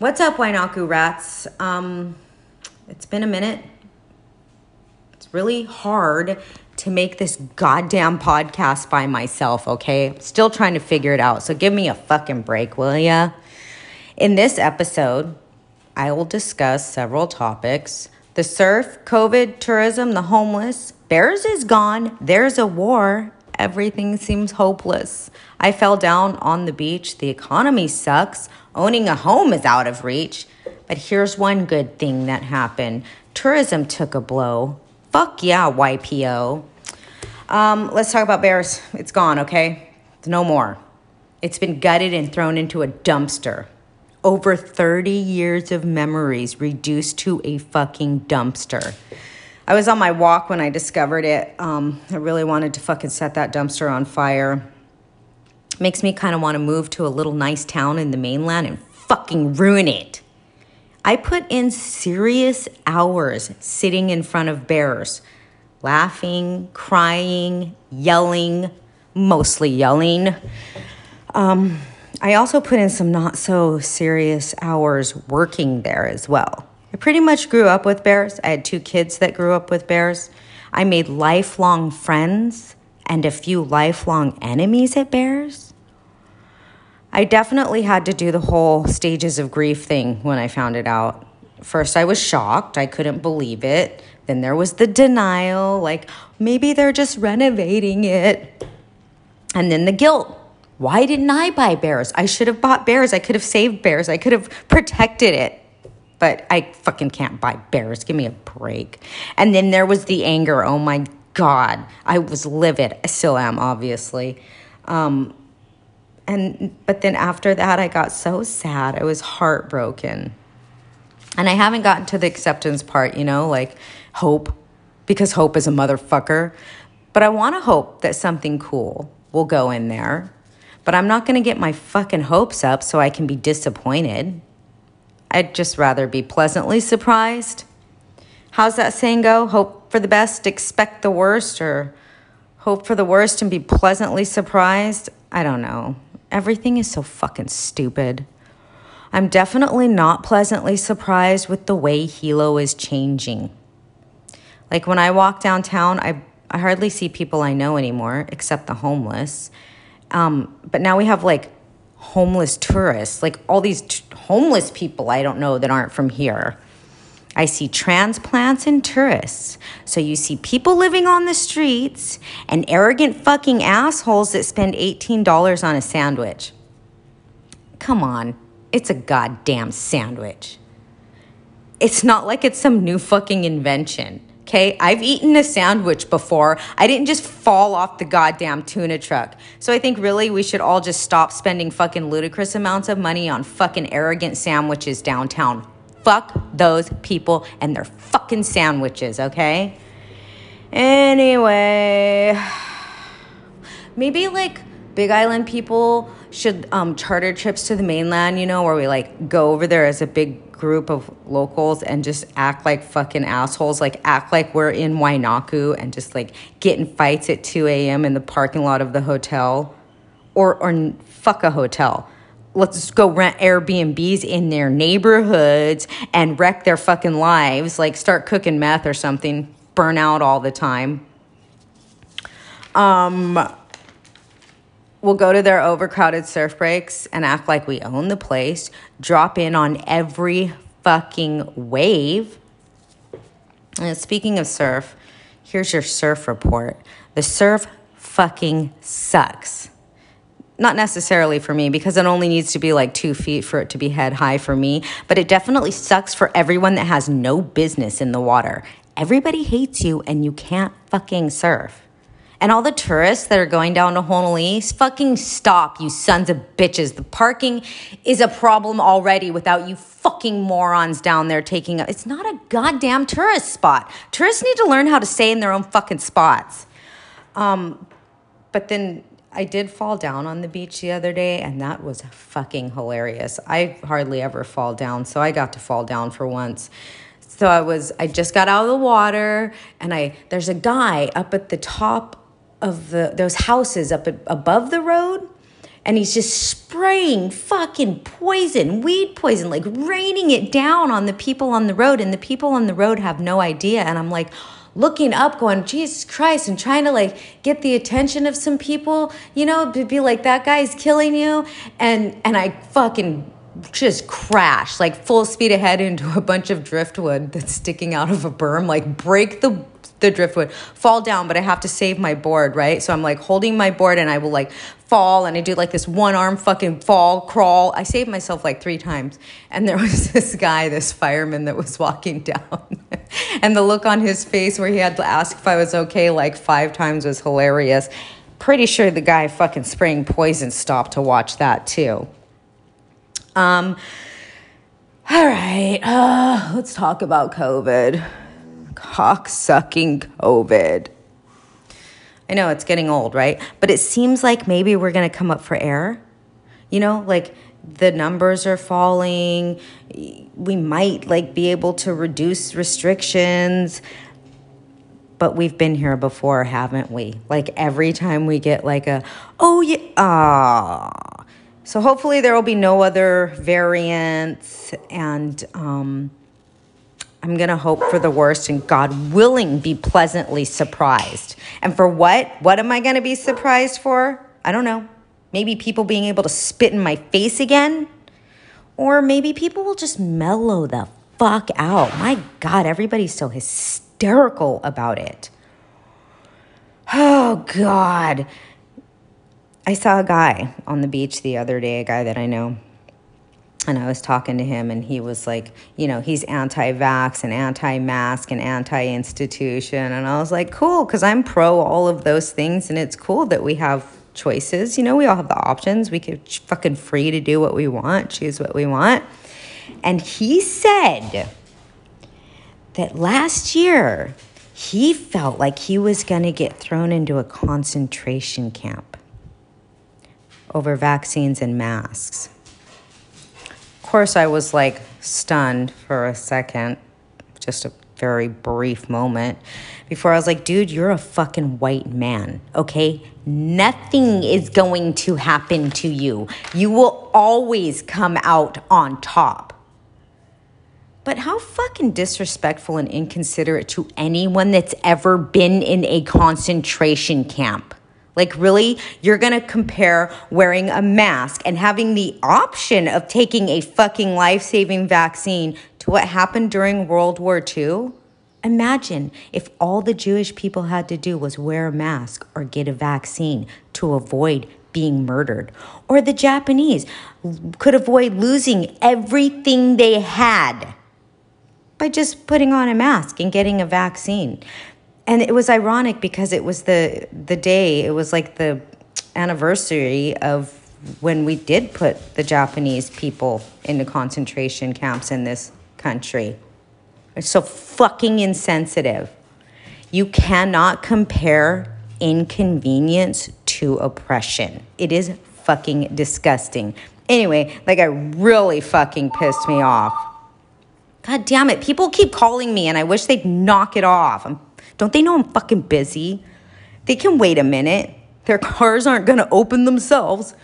What's up, Wainaku rats? Um, it's been a minute. It's really hard to make this goddamn podcast by myself, okay? Still trying to figure it out. So give me a fucking break, will ya? In this episode, I will discuss several topics the surf, COVID, tourism, the homeless. Bears is gone. There's a war. Everything seems hopeless. I fell down on the beach. The economy sucks. Owning a home is out of reach. But here's one good thing that happened tourism took a blow. Fuck yeah, YPO. Um, let's talk about bears. It's gone, okay? No more. It's been gutted and thrown into a dumpster. Over 30 years of memories reduced to a fucking dumpster. I was on my walk when I discovered it. Um, I really wanted to fucking set that dumpster on fire. Makes me kind of want to move to a little nice town in the mainland and fucking ruin it. I put in serious hours sitting in front of bears, laughing, crying, yelling, mostly yelling. Um, I also put in some not so serious hours working there as well. I pretty much grew up with bears. I had two kids that grew up with bears. I made lifelong friends and a few lifelong enemies at bears. I definitely had to do the whole stages of grief thing when I found it out. First, I was shocked. I couldn't believe it. Then there was the denial, like maybe they're just renovating it. And then the guilt. Why didn't I buy bears? I should have bought bears. I could have saved bears. I could have protected it. But I fucking can't buy bears. Give me a break. And then there was the anger. Oh my God. I was livid. I still am, obviously. Um, and but then after that I got so sad. I was heartbroken. And I haven't gotten to the acceptance part, you know, like hope because hope is a motherfucker. But I want to hope that something cool will go in there. But I'm not going to get my fucking hopes up so I can be disappointed. I'd just rather be pleasantly surprised. How's that saying go? Hope for the best, expect the worst, or hope for the worst and be pleasantly surprised? I don't know. Everything is so fucking stupid. I'm definitely not pleasantly surprised with the way Hilo is changing. Like when I walk downtown, I, I hardly see people I know anymore, except the homeless. Um, but now we have like homeless tourists, like all these t- homeless people I don't know that aren't from here. I see transplants and tourists. So you see people living on the streets and arrogant fucking assholes that spend $18 on a sandwich. Come on, it's a goddamn sandwich. It's not like it's some new fucking invention. Okay, I've eaten a sandwich before. I didn't just fall off the goddamn tuna truck. So I think really we should all just stop spending fucking ludicrous amounts of money on fucking arrogant sandwiches downtown. Fuck those people and their fucking sandwiches, okay? Anyway, maybe like Big Island people should um, charter trips to the mainland, you know, where we like go over there as a big group of locals and just act like fucking assholes, like act like we're in Wainaku and just like get in fights at 2 a.m. in the parking lot of the hotel or, or fuck a hotel. Let's go rent Airbnbs in their neighborhoods and wreck their fucking lives, like start cooking meth or something, burn out all the time. Um, We'll go to their overcrowded surf breaks and act like we own the place, drop in on every fucking wave. And speaking of surf, here's your surf report. The surf fucking sucks. Not necessarily for me because it only needs to be like two feet for it to be head high for me, but it definitely sucks for everyone that has no business in the water. Everybody hates you and you can't fucking surf. And all the tourists that are going down to Honoliʻi, fucking stop, you sons of bitches. The parking is a problem already without you fucking morons down there taking up. It's not a goddamn tourist spot. Tourists need to learn how to stay in their own fucking spots. Um, but then I did fall down on the beach the other day, and that was fucking hilarious. I hardly ever fall down, so I got to fall down for once. So I was, I just got out of the water, and I there's a guy up at the top of the those houses up above the road and he's just spraying fucking poison, weed poison, like raining it down on the people on the road. And the people on the road have no idea. And I'm like, looking up, going, Jesus Christ, and trying to like get the attention of some people, you know, to be like, that guy's killing you. And and I fucking just crash like full speed ahead into a bunch of driftwood that's sticking out of a berm, like break the the driftwood, fall down, but I have to save my board, right? So I'm like holding my board and I will like fall and I do like this one arm fucking fall, crawl. I saved myself like three times. And there was this guy, this fireman that was walking down. and the look on his face where he had to ask if I was okay like five times was hilarious. Pretty sure the guy fucking spraying poison stopped to watch that too. Um, all right, uh, let's talk about COVID. Cock sucking COVID. I know it's getting old, right? But it seems like maybe we're going to come up for air. You know, like the numbers are falling. We might like be able to reduce restrictions. But we've been here before, haven't we? Like every time we get like a, oh yeah, ah. So hopefully there will be no other variants and um, I'm to hope for the worst and God willing be pleasantly surprised. And for what? What am I to be surprised for? I don't know. Maybe people being able to spit in my face again? Or maybe people will just mellow the fuck out. My God, everybody's so hysterical about it. Oh, God. I saw a guy on the beach the other day, a guy that I know and I was talking to him, and he was like, you know, he's anti vax and anti mask and anti institution. And I was like, cool, because I'm pro all of those things, and it's cool that we have choices. You know, we all have the options. We could fucking free to do what we want, choose what we want. And he said that last year he felt like he was going to get thrown into a concentration camp over vaccines and masks Of course, I was like stunned for a second, just a very brief moment before I was like, dude, you're a fucking white man, okay? Nothing is going to happen to you. You will always come out on top. But how fucking disrespectful and inconsiderate to anyone that's ever been in a concentration camp. Like, really? You're gonna compare wearing a mask and having the option of taking a fucking life saving vaccine to what happened during World War II? Imagine if all the Jewish people had to do was wear a mask or get a vaccine to avoid being murdered. Or the Japanese could avoid losing everything they had by just putting on a mask and getting a vaccine and it was ironic because it was the the day it was like the anniversary of when we did put the Japanese people into concentration camps in this country. It's so fucking insensitive. You cannot compare inconvenience to oppression. It is fucking disgusting. Anyway, like I really fucking pissed me off. God damn it. People keep calling me and I wish they'd knock it off. I'm don't they know I'm fucking busy? They can wait a minute. Their cars aren't going to open themselves.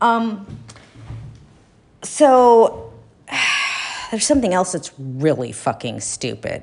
Um, so there's something else that's really fucking stupid.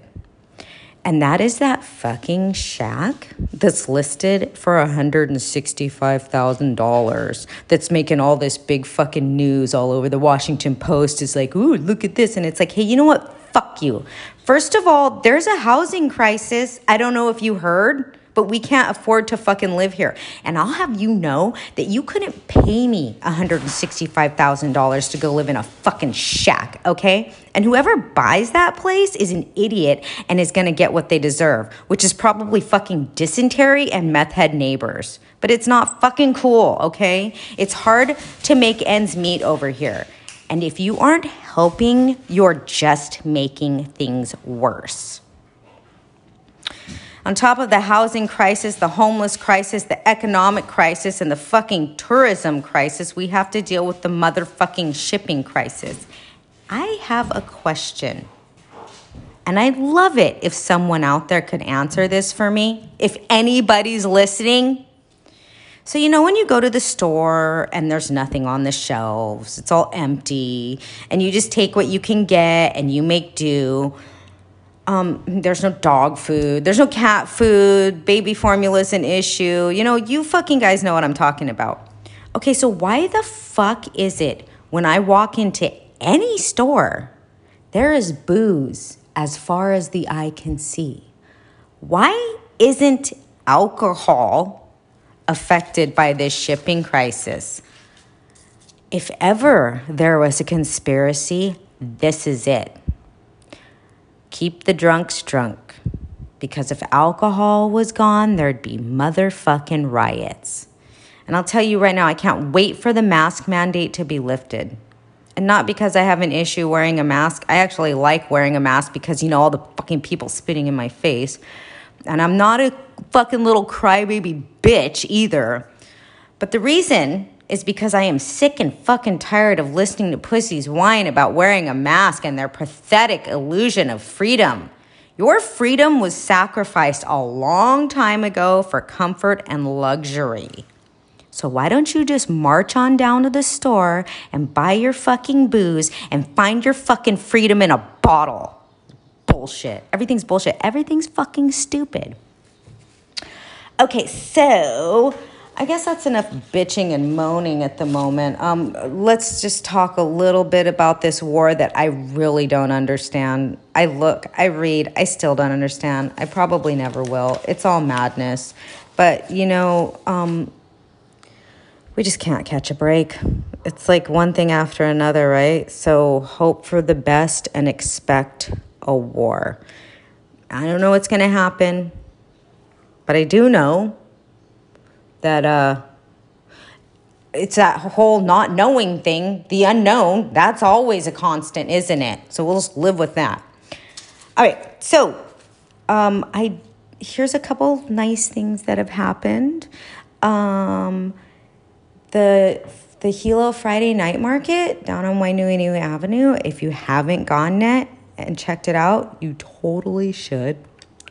And that is that fucking shack that's listed for $165,000 that's making all this big fucking news all over the Washington Post is like, ooh, look at this. And it's like, hey, you know what? Fuck you. First of all, there's a housing crisis. I don't know if you heard, but we can't afford to fucking live here. And I'll have you know that you couldn't pay me $165,000 to go live in a fucking shack, okay? And whoever buys that place is an idiot and is gonna get what they deserve, which is probably fucking dysentery and meth head neighbors. But it's not fucking cool, okay? It's hard to make ends meet over here. And if you aren't helping, you're just making things worse. On top of the housing crisis, the homeless crisis, the economic crisis, and the fucking tourism crisis, we have to deal with the motherfucking shipping crisis. I have a question. And I'd love it if someone out there could answer this for me. If anybody's listening. So, you know, when you go to the store and there's nothing on the shelves, it's all empty, and you just take what you can get and you make do. Um, there's no dog food, there's no cat food, baby formula's an issue. You know, you fucking guys know what I'm talking about. Okay, so why the fuck is it when I walk into any store, there is booze as far as the eye can see? Why isn't alcohol affected by this shipping crisis. If ever there was a conspiracy, this is it. Keep the drunks drunk. Because if alcohol was gone, there'd be motherfucking riots. And I'll tell you right now, I can't wait for the mask mandate to be lifted. And not because I have an issue wearing a mask. I actually like wearing a mask because, you know, all the fucking people spitting in my face. And I'm not a fucking little crybaby bitch either. But the reason is because I am sick and fucking tired of listening to pussies whine about wearing a mask and their pathetic illusion of freedom. Your freedom was sacrificed a long time ago for comfort and luxury. So why don't you just march on down to the store and buy your fucking booze and find your fucking freedom in a bottle? Bullshit. Everything's bullshit. Everything's fucking stupid. Okay, so I guess that's enough bitching and moaning at the moment. Um, let's just talk a little bit about this war that I really don't understand. I look, I read, I still don't understand. I probably never will. It's all madness. But, you know, um, we just can't catch a break. It's like one thing after another, right? So hope for the best and expect a war. I don't know what's going to happen. But I do know that uh, it's that whole not knowing thing, the unknown, that's always a constant, isn't it? So we'll just live with that. All right, so um, I here's a couple nice things that have happened. Um, the the Hilo Friday Night Market down on Waianuenue Avenue. If you haven't gone yet and checked it out, you totally should.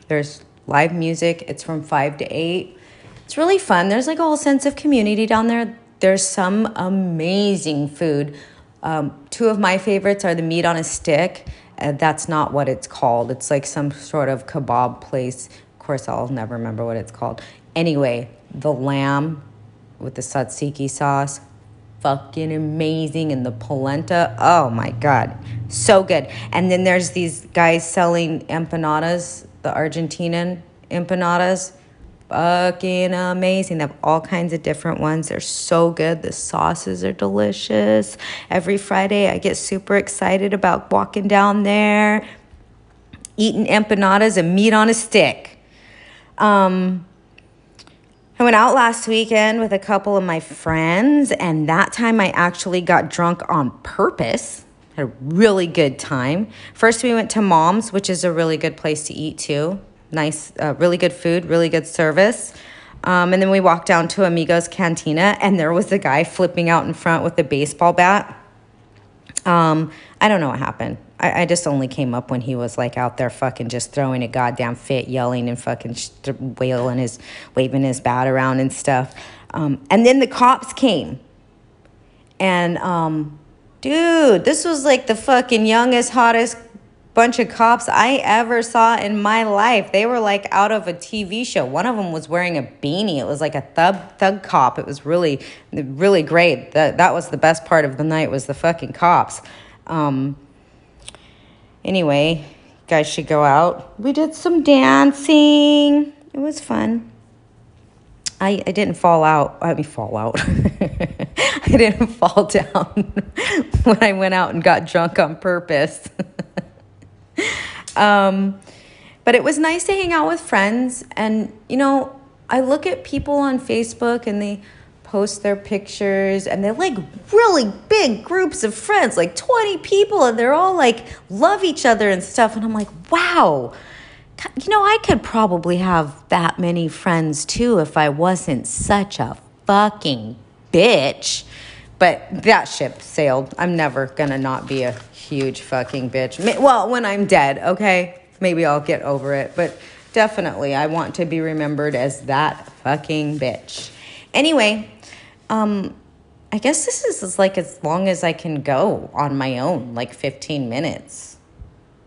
There's live music. It's from 5 to 8. It's really fun. There's like a whole sense of community down there. There's some amazing food. Um, two of my favorites are the meat on a stick. Uh, that's not what it's called. It's like some sort of kebab place. Of course, I'll never remember what it's called. Anyway, the lamb with the tzatziki sauce, fucking amazing. And the polenta, oh my God, so good. And then there's these guys selling empanadas the Argentinian empanadas. Fucking amazing. They have all kinds of different ones. They're so good. The sauces are delicious. Every Friday, I get super excited about walking down there, eating empanadas and meat on a stick. Um, I went out last weekend with a couple of my friends, and that time I actually got drunk on purpose had a really good time. First, we went to Mom's, which is a really good place to eat too. Nice, uh, really good food, really good service. Um, and then we walked down to Amigos Cantina, and there was a guy flipping out in front with a baseball bat. Um, I don't know what happened. I, I, just only came up when he was like out there fucking just throwing a goddamn fit, yelling and fucking wailing his, waving his bat around and stuff. Um, and then the cops came, and um, Dude, this was like the fucking youngest, hottest bunch of cops I ever saw in my life. They were like out of a TV show. One of them was wearing a beanie. It was like a thug thug cop. It was really really great. That that was the best part of the night was the fucking cops. Um anyway, guys should go out. We did some dancing. It was fun. I, I didn't fall out. I mean, fall out. I didn't fall down when I went out and got drunk on purpose. um, but it was nice to hang out with friends. And, you know, I look at people on Facebook and they post their pictures and they're like really big groups of friends, like 20 people, and they're all like love each other and stuff. And I'm like, wow you know, I could probably have that many friends too if I wasn't such a fucking bitch. But that ship sailed. I'm never gonna not be a huge fucking bitch. Well, when I'm dead, okay? Maybe I'll get over it. But definitely, I want to be remembered as that fucking bitch. anyway, um, I guess this is like as long as I can go on my own, like 15 minutes.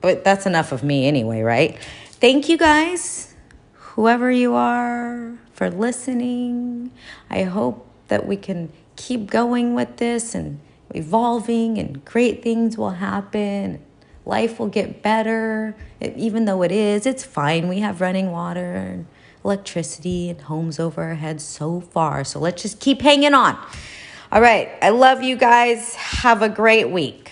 But that's enough of me anyway, right? Thank you guys, whoever you are, for listening. I hope that we can keep going with this and evolving, and great things will happen. Life will get better, even though it is. It's fine. We have running water and electricity and homes over our heads so far. So let's just keep hanging on. All right. I love you guys. Have a great week.